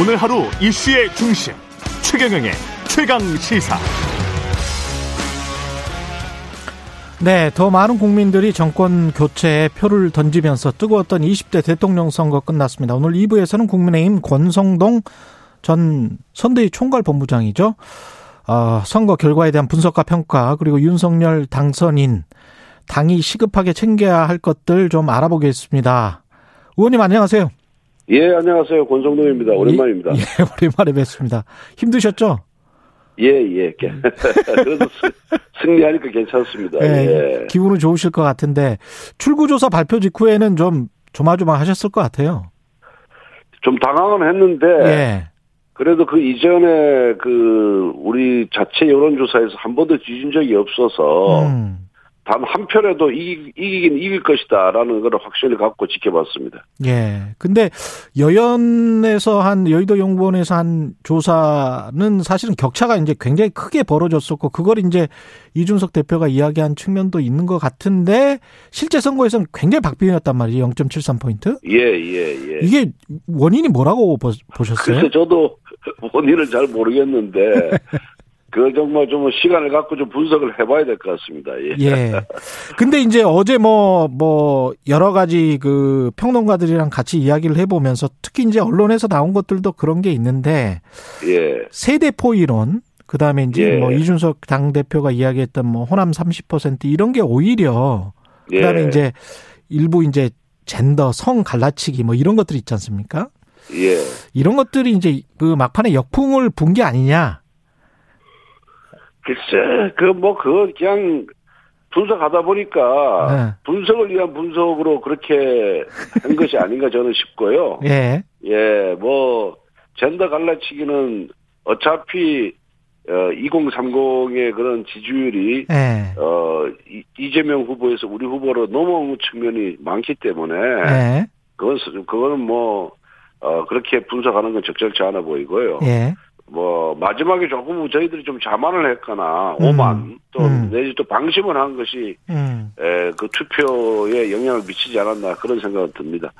오늘 하루 이슈의 중심 최경영의 최강 시사. 네, 더 많은 국민들이 정권 교체에 표를 던지면서 뜨거웠던 20대 대통령 선거 끝났습니다. 오늘 2부에서는 국민의힘 권성동 전 선대위 총괄 본부장이죠. 어, 선거 결과에 대한 분석과 평가 그리고 윤석열 당선인 당이 시급하게 챙겨야 할 것들 좀 알아보겠습니다. 의원님 안녕하세요. 예, 안녕하세요. 권성동입니다. 오랜만입니다. 예, 예 오랜만에 뵙습니다. 힘드셨죠? 예, 예. 그래도 승리하니까 괜찮습니다. 예, 예. 기분은 좋으실 것 같은데 출구조사 발표 직후에는 좀 조마조마하셨을 것 같아요. 좀 당황은 했는데 예. 그래도 그 이전에 그 우리 자체 여론조사에서 한 번도 뒤진 적이 없어서 음. 단한 표라도 이기, 이기긴 이길 것이다라는 걸 확신을 갖고 지켜봤습니다. 예. 근데 여연에서 한 여의도 연구원에서 한 조사는 사실은 격차가 이제 굉장히 크게 벌어졌었고 그걸 이제 이준석 대표가 이야기한 측면도 있는 것 같은데 실제 선거에서는 굉장히 박빙이었단 말이에요. 0.73 포인트. 예, 예, 예. 이게 원인이 뭐라고 보셨어요? 글쎄 저도 원인을 잘 모르겠는데 그 정말 좀 시간을 갖고 좀 분석을 해봐야 될 것 같습니다. 예. 예. 근데 이제 어제 뭐, 뭐, 여러 가지 그 평론가들이랑 같이 이야기를 해보면서 특히 이제 언론에서 나온 것들도 그런 게 있는데. 예. 세대포 이론, 그 다음에 이제 예. 뭐 이준석 당 대표가 이야기했던 뭐 호남 30% 이런 게 오히려. 그 다음에 예. 이제 일부 이제 젠더, 성 갈라치기 뭐 이런 것들이 있지 않습니까? 예. 이런 것들이 이제 그 막판에 역풍을 분 게 아니냐. 글쎄, 그, 뭐, 그거 그냥 분석하다 보니까 네. 분석을 위한 분석으로 그렇게 한 것이 아닌가 저는 싶고요. 예. 예, 뭐, 젠더 갈라치기는 어차피 어, 2030의 그런 지지율이 네. 어, 이재명 후보에서 우리 후보로 넘어온 측면이 많기 때문에 네. 그건 그거는 뭐 어, 그렇게 분석하는 건 적절치 않아 보이고요. 예. 뭐 마지막에 조금 저희들이 좀 자만을 했거나 음. 오만 또 음. 내지 또 방심을 한 것이 음. 에, 그 투표에 영향을 미치지 않았나 그런 생각은 듭니다.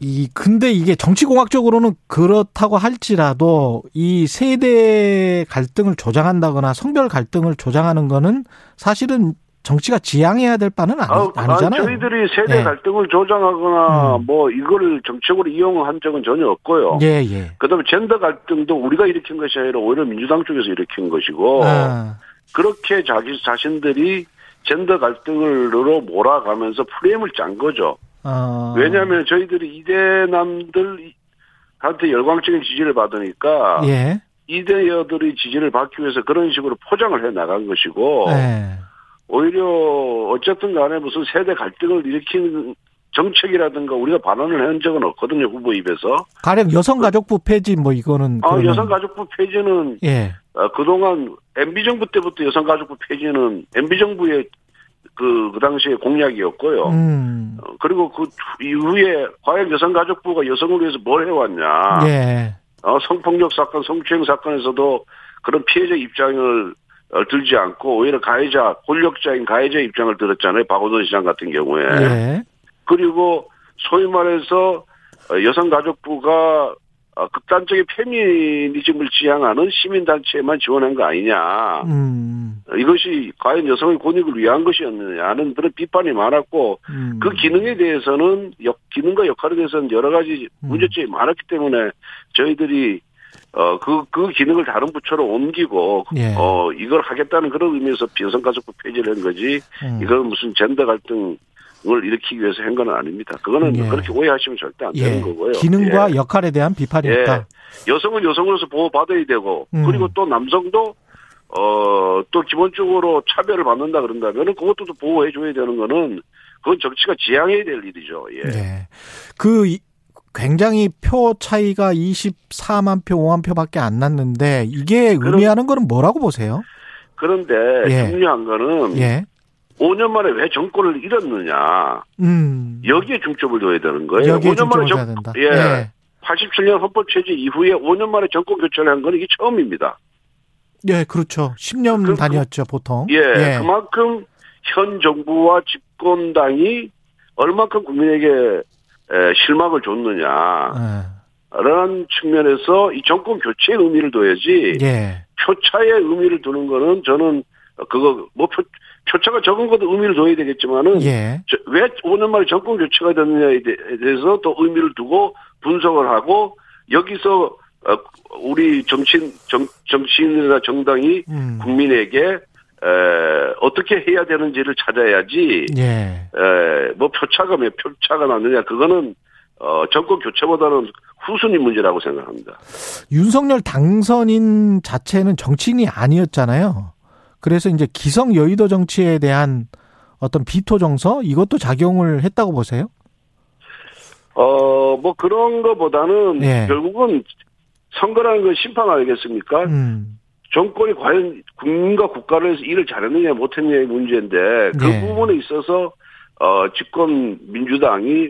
이 근데 이게 정치공학적으로는 그렇다고 할지라도 이 세대 갈등을 조장한다거나 성별 갈등을 조장하는 거는 사실은 정치가 지향해야 될 바는 아니, 아, 아니잖아요. 아, 저희들이 세대 예. 갈등을 조장하거나 음. 뭐 이거를 정책으로 이용한 적은 전혀 없고요. 예, 예. 그다음에 젠더 갈등도 우리가 일으킨 것이 아니라 오히려 민주당 쪽에서 일으킨 것이고 아. 그렇게 자기 자신들이 젠더 갈등으로 몰아가면서 프레임을 짠 거죠. 아. 왜냐하면 저희들이 이대남들한테 열광적인 지지를 받으니까 예. 이대여들의 지지를 받기 위해서 그런 식으로 포장을 해 나간 것이고. 예. 오히려 어쨌든 간에 무슨 세대 갈등을 일으킨 정책이라든가 우리가 반원을 한 적은 없거든요 후보 입에서. 가령 여성가족부 폐지 뭐 이거는. 아 여성가족부 폐지는 예. 어, 그동안 MB 정부 때부터 여성가족부 폐지는 MB 정부의 그, 그 당시에 공약이었고요. 음. 어, 그리고 그 이후에 과연 여성가족부가 여성을 위해서 뭘 해왔냐. 예. 어, 성폭력 사건, 성추행 사건에서도 그런 피해자 입장을 어, 들지 않고 오히려 가해자 권력자인 가해자 입장을 들었잖아요. 박원순 시장 같은 경우에. 네. 그리고 소위 말해서 어, 여성가족부가 어, 극단적인 페미니즘을 지향하는 시민단체에만 지원한 거 아니냐. 음. 이것이 과연 여성의 권익을 위한 것이었느냐 하는 그런 비판이 많았고, 음. 그 기능에 대해서는, 역, 기능과 역할에 대해서는 여러 가지 음. 문제점이 많았기 때문에 저희들이 어, 그, 그 기능을 다른 부처로 옮기고, 예. 어, 이걸 하겠다는 그런 의미에서 비여성가족부 폐지를 한 거지, 음. 이건 무슨 젠더 갈등을 일으키기 위해서 한 건 아닙니다. 그거는 예. 그렇게 오해하시면 절대 안 예. 되는 거고요. 기능과 예. 역할에 대한 비판이었다. 예. 여성은 여성으로서 보호받아야 되고, 음. 그리고 또 남성도, 어, 또 기본적으로 차별을 받는다 그런다면 그것도 보호해줘야 되는 거는 그건 정치가 지향해야 될 일이죠. 예. 네. 그 굉장히 표 차이가 24만 표, 5만 표밖에 안 났는데 이게 의미하는 거는 뭐라고 보세요? 그런데 예. 중요한 거는 예. 5년 만에 왜 정권을 잃었느냐. 음. 여기에 중점을 둬야 되는 거예요. 5년 만에 정, 된다. 예. 예. 87년 헌법 체제 이후에 5년 만에 정권 교체를 한 건 이게 처음입니다. 예, 그렇죠. 10년 그, 단위였죠, 보통. 예, 예, 그만큼 현 정부와 집권당이 얼만큼 국민에게 실망을 줬느냐. 네. 라는 측면에서 이 정권 교체의 의미를 둬야지 예. 표차의 의미를 두는 거는 저는 그거 뭐 표, 표차가 적은 것도 의미를 둬야 되겠지만은 예. 저, 왜 5년 만에 정권 교체가 됐느냐에 대해서 또 의미를 두고 분석을 하고 여기서 어, 우리 정치인 정, 정치인이나 정당이 음. 국민에게 에, 어떻게 해야 되는지를 찾아야지. 예. 에, 뭐 표차가 몇 표차가 났느냐 그거는 어, 정권 교체보다는 후순위 문제라고 생각합니다. 윤석열 당선인 자체는 정치인이 아니었잖아요. 그래서 이제 기성 여의도 정치에 대한 어떤 비토 정서 이것도 작용을 했다고 보세요? 어, 뭐 그런 거보다는 예. 결국은 선거라는 건 심판 아니겠습니까? 음. 정권이 과연 국민과 국가를 위해서 일을 잘했느냐 못했느냐의 문제인데 그 예. 부분에 있어서 어, 집권 민주당이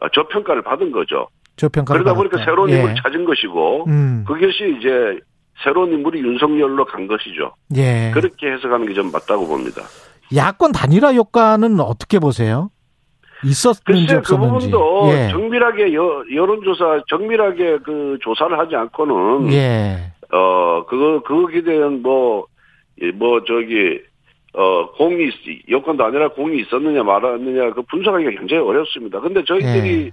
어, 저평가를 받은 거죠. 저평가 그러다 보니까 새로운 예. 인물을 찾은 것이고 음. 그것이 이제 새로운 인물이 윤석열로 간 것이죠. 예. 그렇게 해석하는 게 좀 맞다고 봅니다. 야권 단일화 효과는 어떻게 보세요? 있었는지 글쎄, 그 부분도 예. 정밀하게 여, 여론조사 정밀하게 그 조사를 하지 않고는 예. 어 그거 그거에 대한 뭐뭐 뭐 저기 어 공이 여권도 아니라 공이 있었느냐 말았느냐 그 분석하기가 굉장히 어렵습니다. 근데 저희들이 예.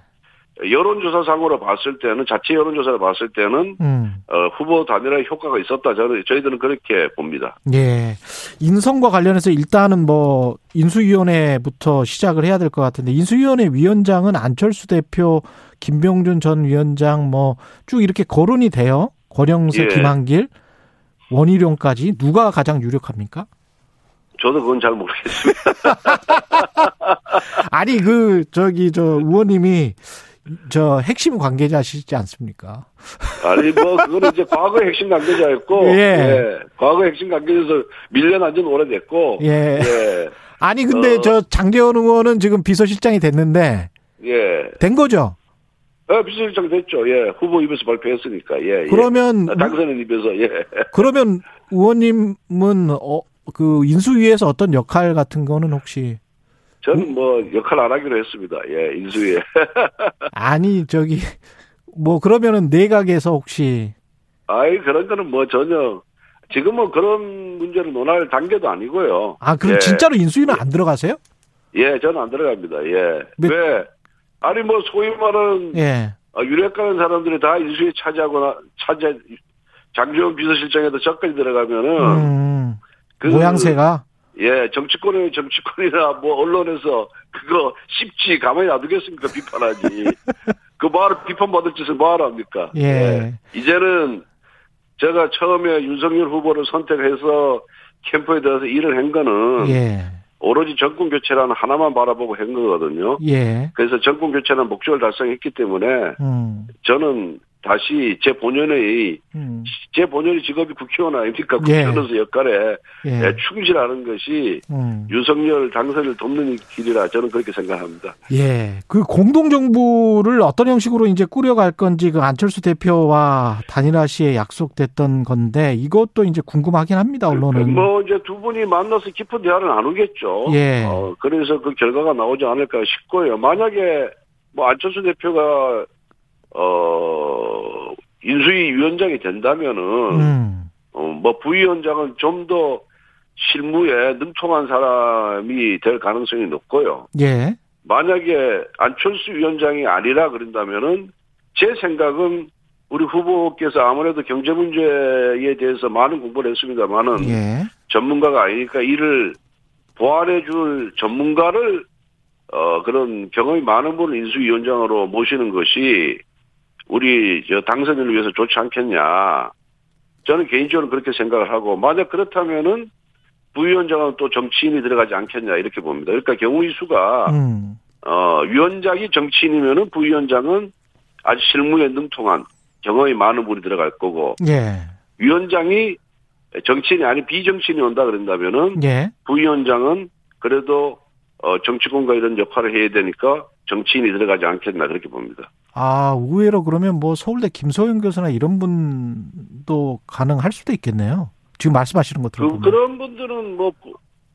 여론조사상으로 봤을 때는 자체 여론조사를 봤을 때는 음. 어, 후보 단일화 효과가 있었다 저는 저희들은 그렇게 봅니다. 예, 인선과 관련해서 일단은 뭐 인수위원회부터 시작을 해야 될 것 같은데 인수위원회 위원장은 안철수 대표, 김병준 전 위원장 뭐 쭉 이렇게 거론이 돼요. 권영세, 예. 김한길, 원희룡까지 누가 가장 유력합니까? 저도 그건 잘 모르겠습니다. 아니 그 저기 저 의원님이 저 핵심 관계자시지 않습니까? 아니 뭐 그거는 이제 과거 핵심 관계자였고, 예. 예. 과거 핵심 관계자에서 밀려난 지는 오래됐고, 예. 예. 아니 근데 어. 저 장재원 의원은 지금 비서실장이 됐는데, 예. 된 거죠? 어, 비서실장 됐죠. 예. 후보 입에서 발표했으니까. 예. 예. 그러면 예. 당선인 입에서 예. 그러면 의원님은 어, 그 인수위에서 어떤 역할 같은 거는 혹시 저는 뭐 역할 안 하기로 했습니다. 예, 인수위에. 아니 저기 뭐 그러면은 내각에서 혹시 아이 그런 거는 뭐 전혀 지금은 그런 문제를 논할 단계도 아니고요. 아 그럼 예. 진짜로 인수위는 안 들어가세요? 예, 저는 안 들어갑니다. 예. 몇... 왜? 아니 뭐 소위 말하는 예. 어, 유력가는 사람들이 다 인수위 차지하거나 차지 장지원 비서실장에도 저까지 들어가면은 음, 그 모양새가 예, 정치권의 정치권이나 뭐 언론에서 그거 쉽지 가만히 놔두겠습니까? 비판하지. 그 말을 비판받을 짓을 뭐하러 합니까? 예. 예. 이제는 제가 처음에 윤석열 후보를 선택해서 캠프에 들어서 일을 한 거는 예. 오로지 정권 교체라는 하나만 바라보고 한 거거든요. 예. 그래서 정권 교체는 목적을 달성했기 때문에 음. 저는 다시 제 본연의 음. 제 본연의 직업이 국회의원 아닙니까? 예. 국회의원으로서 역할에 예. 예. 충실하는 것이 음. 윤석열 당선을 돕는 길이라 저는 그렇게 생각합니다. 예, 그 공동 정부를 어떤 형식으로 이제 꾸려갈 건지 그 안철수 대표와 단일화 시에 약속됐던 건데 이것도 이제 궁금하긴 합니다. 언론은 뭐 이제 두 분이 만나서 깊은 대화를 나누겠죠. 예. 어, 그래서 그 결과가 나오지 않을까 싶고요. 만약에 뭐 안철수 대표가 어, 인수위 위원장이 된다면은, 음. 어, 뭐 부위원장은 좀 더 실무에 능통한 사람이 될 가능성이 높고요. 예. 만약에 안철수 위원장이 아니라 그런다면은 제 생각은 우리 후보께서 아무래도 경제 문제에 대해서 많은 공부를 했습니다만은 예. 전문가가 아니니까 이를 보완해 줄 전문가를 어 그런 경험이 많은 분을 인수위원장으로 모시는 것이 우리 저 당선인을 위해서 좋지 않겠냐. 저는 개인적으로 그렇게 생각을 하고 만약 그렇다면은 부위원장은 또 정치인이 들어가지 않겠냐 이렇게 봅니다. 그러니까 경우의 수가 음. 어 위원장이 정치인이면은 부위원장은 아주 실무에 능통한 경험이 많은 분이 들어갈 거고 예. 위원장이 정치인이 아니 비정치인이 온다 그런다면은 예. 부위원장은 그래도 어 정치권과 이런 역할을 해야 되니까 정치인이 들어가지 않겠나 그렇게 봅니다. 아, 의외로 그러면 뭐 서울대 김소영 교수나 이런 분도 가능할 수도 있겠네요. 지금 말씀하시는 것 들어보면. 그, 그런 분들은 뭐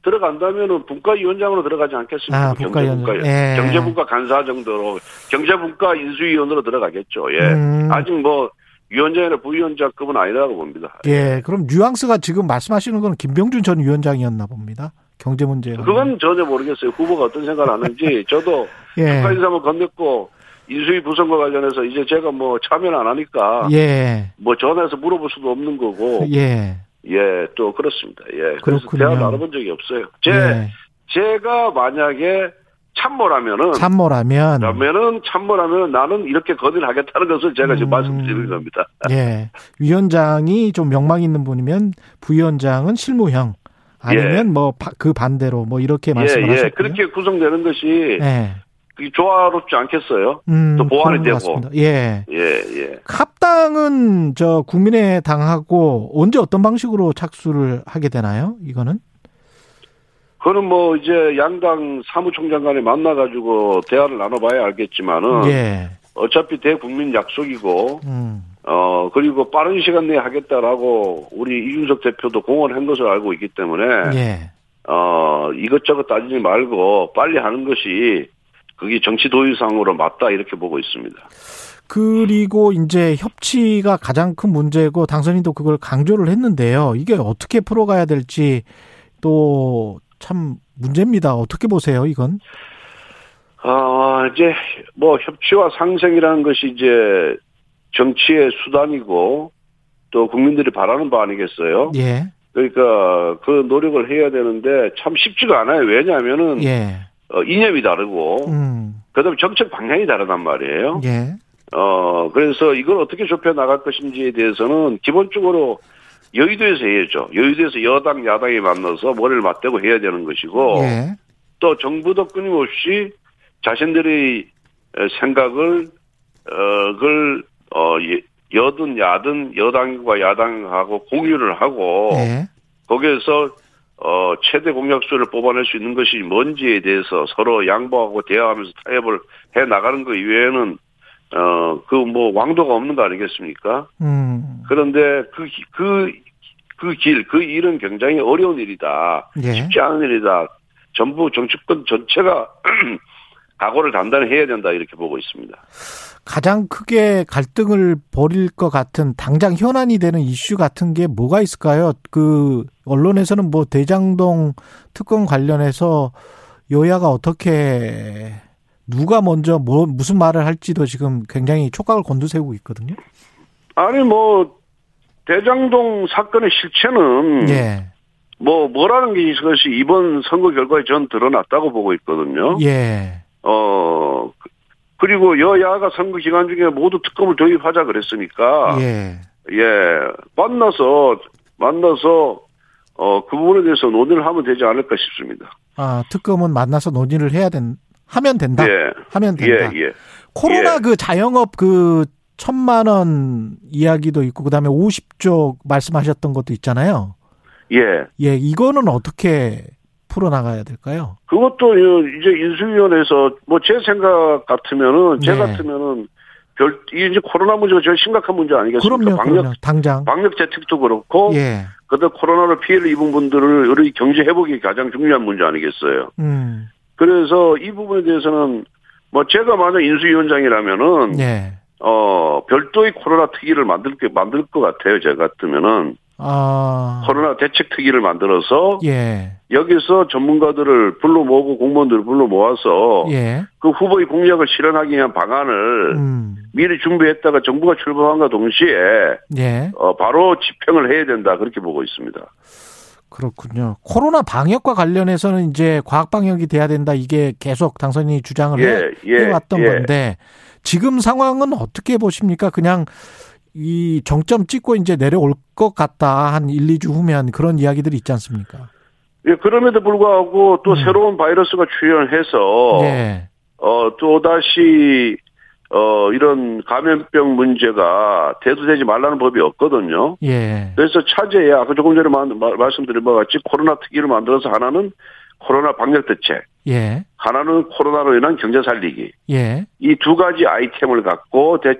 들어간다면은 분과위원장으로 들어가지 않겠습니까? 아, 분과위원장. 예. 경제분과 간사 정도로 경제분과 인수위원으로 들어가겠죠. 예. 음. 아직 뭐 위원장이나 부위원장급은 아니라고 봅니다. 예. 그럼 뉘앙스가 지금 말씀하시는 건 김병준 전 위원장이었나 봅니다. 경제 문제. 그건 전혀 모르겠어요. 후보가 어떤 생각을 하는지 저도 예. 국가인사만 건넸고 인수위 부선과 관련해서 이제 제가 뭐 참여를 안 하니까 예. 뭐 전화해서 물어볼 수도 없는 거고 예. 예, 또 그렇습니다. 예. 그래서 그렇군요. 대화 나눠본 적이 없어요. 제 예. 제가 만약에 참모라면은 참모라면 그러면은 참모라면 나는 이렇게 건의를 하겠다는 것을 제가 지금 음, 말씀드리는 겁니다. 예. 위원장이 좀 명망 있는 분이면 부위원장은 실무형 아니면 예. 뭐그 반대로 뭐 이렇게 말씀을 예, 예. 그렇게 구성되는 것이 예. 그게 조화롭지 않겠어요? 음, 또 보완이 되고. 같습니다. 예. 예, 예. 합당은 저 국민의당하고 언제 어떤 방식으로 착수를 하게 되나요? 이거는? 그거는 뭐 이제 양당 사무총장 간에 만나가지고 대화를 나눠봐야 알겠지만은. 예. 어차피 대국민 약속이고, 음. 어, 그리고 빠른 시간 내에 하겠다라고 우리 이준석 대표도 공언한 것을 알고 있기 때문에. 예. 어, 이것저것 따지지 말고 빨리 하는 것이 그게 정치 도의상으로 맞다 이렇게 보고 있습니다. 그리고 이제 협치가 가장 큰 문제고 당선인도 그걸 강조를 했는데요. 이게 어떻게 풀어가야 될지 또 참 문제입니다. 어떻게 보세요, 이건? 아, 이제 뭐 협치와 상생이라는 것이 이제 정치의 수단이고 또 국민들이 바라는 바 아니겠어요? 예. 그러니까 그 노력을 해야 되는데 참 쉽지가 않아요. 왜냐하면은 예. 어, 이념이 다르고 음. 그 다음에 정책 방향이 다르단 말이에요. 예. 어 그래서 이걸 어떻게 좁혀 나갈 것인지에 대해서는 기본적으로 여의도에서 해야죠. 여의도에서 여당 야당이 만나서 머리를 맞대고 해야 되는 것이고 예. 또 정부도 끊임없이 자신들의 생각을 어 그걸 어 여든 야든 여당과 야당하고 공유를 하고 예. 거기에서 어, 최대 공약수를 뽑아낼 수 있는 것이 뭔지에 대해서 서로 양보하고 대화하면서 타협을 해 나가는 것 이외에는 어, 그 뭐 왕도가 없는 거 아니겠습니까? 음. 그런데 그, 그, 그 길, 그 일은 굉장히 어려운 일이다. 예. 쉽지 않은 일이다. 전부 정치권 전체가 각오를 단단히 해야 된다 이렇게 보고 있습니다. 가장 크게 갈등을 벌일 것 같은 당장 현안이 되는 이슈 같은 게 뭐가 있을까요? 그 언론에서는 뭐 대장동 특검 관련해서 여야가 어떻게 누가 먼저 뭐 무슨 말을 할지도 지금 굉장히 촉각을 곤두세우고 있거든요. 아니 뭐 대장동 사건의 실체는 예. 뭐 뭐라는 게 이것이 이번 선거 결과에 전 드러났다고 보고 있거든요. 예. 어 그리고 여야가 선거 기간 중에 모두 특검을 도입하자 그랬으니까 예, 예 만나서 만나서 어 그 부분에 대해서 논의를 하면 되지 않을까 싶습니다. 아 특검은 만나서 논의를 해야 된 하면 된다. 예. 하면 된다. 예, 예. 코로나 예. 그 자영업 그 천만 원 이야기도 있고 그 다음에 50조 말씀하셨던 것도 있잖아요. 예. 예, 이거는 어떻게 풀어나가야 될까요? 그것도 이제 인수위원회에서 뭐 제 생각 같으면은 제 네. 같으면은 별 이게 코로나 문제가 제일 심각한 문제 아니겠습니까? 그럼요, 방역 그럼요. 당장 방역 재택도 그렇고 예. 그다음 코로나로 피해를 입은 분들을 우리 경제 회복이 가장 중요한 문제 아니겠어요? 음. 그래서 이 부분에 대해서는 뭐 제가 만약 인수위원장이라면은 예. 어 별도의 코로나 특위를 만들 게 만들 것 같아요. 제가 같으면은 아. 코로나 대책 특위를 만들어서 예. 여기서 전문가들을 불러 모으고 공무원들을 불러 모아서 예. 그 후보의 공약을 실현하기 위한 방안을 음. 미리 준비했다가 정부가 출범한과 동시에 예. 어, 바로 집행을 해야 된다 그렇게 보고 있습니다. 그렇군요. 코로나 방역과 관련해서는 이제 과학 방역이 돼야 된다 이게 계속 당선인이 주장을 예, 해, 예, 왔던 예. 건데 지금 상황은 어떻게 보십니까? 그냥 이 정점 찍고 이제 내려올 것 같다. 한 1, 2주 후면 그런 이야기들이 있지 않습니까? 예, 그럼에도 불구하고 또 음. 새로운 바이러스가 출현해서 예. 어, 또 다시 어, 이런 감염병 문제가 대두되지 말라는 법이 없거든요. 예. 그래서 차제에 아까 조금 전에 말씀드린 바와 같이 코로나 특위를 만들어서 하나는 코로나 방역 대책. 예. 하나는 코로나로 인한 경제 살리기. 예. 이 두 가지 아이템을 갖고 대,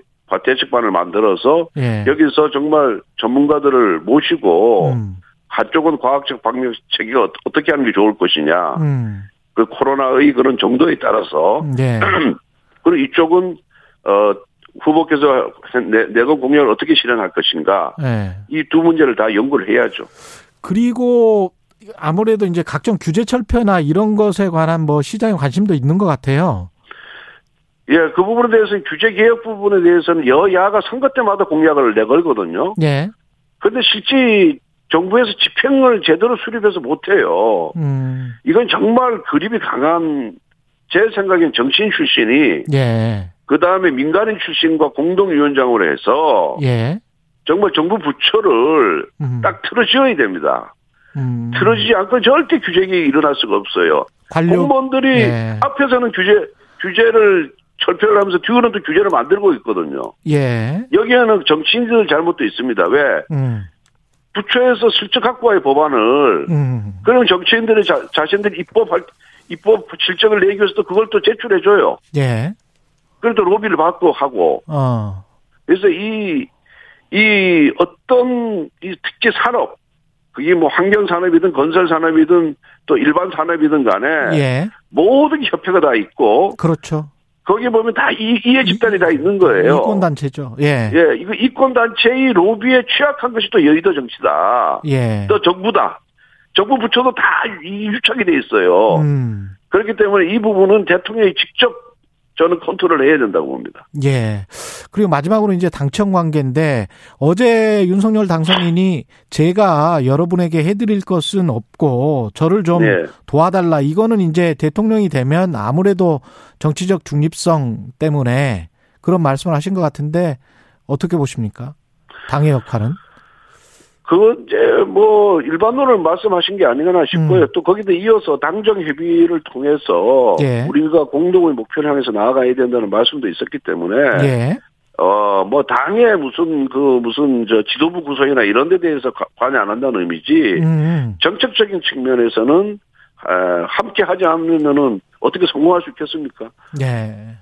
대책반을 만들어서 예. 여기서 정말 전문가들을 모시고 음. 한쪽은 과학적 방역책이 어떻게 하는 게 좋을 것이냐. 음. 그 코로나의 그런 정도에 따라서. 네. 그리고 이쪽은, 어, 후보께서 내건 공약을 어떻게 실현할 것인가. 네. 이두 문제를 다 연구를 해야죠. 그리고 아무래도 이제 각종 규제 철폐나 이런 것에 관한 뭐 시장에 관심도 있는 것 같아요. 예, 그 부분에 대해서 규제 개혁 부분에 대해서는 여야가 선거 때마다 공약을 내걸거든요. 예. 근데 실제 정부에서 집행을 제대로 수립해서 못해요. 음. 이건 정말 그립이 강한 제 생각엔 정치인 출신이 예. 그 다음에 민간인 출신과 공동위원장으로 해서 예. 정말 정부 부처를 음. 딱 틀어지어야 됩니다. 음. 틀어지지 않고 절대 규제가 일어날 수가 없어요. 관료... 공무원들이 예. 앞에서는 규제 규제를 철폐를 하면서 또 규제를 만들고 있거든요. 예. 여기에는 정치인들 잘못도 있습니다. 왜? 음. 부처에서 갖고 와요 법안을. 음. 그럼 정치인들이 자, 자신들이 입법 입법 실적을 내기 위해서 또 그걸 또 제출해 줘요. 예. 그래도 로비를 받고 하고. 어. 그래서 이, 이 어떤 이 특히 산업, 그게 뭐 환경 산업이든 건설 산업이든 또 일반 산업이든 간에 예. 모든 협회가 다 있고. 그렇죠. 거기 보면 다 이, 이해 집단이 다 있는 거예요. 이권 단체죠. 예. 예, 이거 이권 단체의 로비에 취약한 것이 또 여의도 정치다. 예. 또 정부다. 정부 부처도 다 유착이 돼 있어요. 음. 그렇기 때문에 이 부분은 대통령이 직접 저는 컨트롤 해야 된다고 봅니다. 예. 그리고 마지막으로 이제 당청 관계인데 어제 윤석열 당선인이 제가 여러분에게 해드릴 것은 없고 저를 좀 네. 도와달라. 이거는 이제 대통령이 되면 아무래도 정치적 중립성 때문에 그런 말씀을 하신 것 같은데 어떻게 보십니까? 당의 역할은? 그 이제 뭐 일반론을 말씀하신 게 아니거나 싶고요. 음. 또 거기다 이어서 당정 협의를 통해서 예. 우리가 공동의 목표를 향해서 나아가야 된다는 말씀도 있었기 때문에 예. 어뭐 당의 무슨 그 무슨 저 지도부 구성이나 이런 데 대해서 관여 안 한다는 의미지 음. 정책적인 측면에서는 함께 하지 않으면은 어떻게 성공할 수 있겠습니까? 예.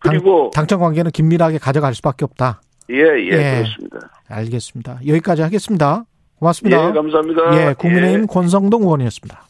그리고 당, 정 관계는 긴밀하게 가져갈 수밖에 없다. 예, 예, 예, 그렇습니다. 알겠습니다. 여기까지 하겠습니다. 고맙습니다. 예, 감사합니다. 예, 국민의힘 예. 권성동 의원이었습니다.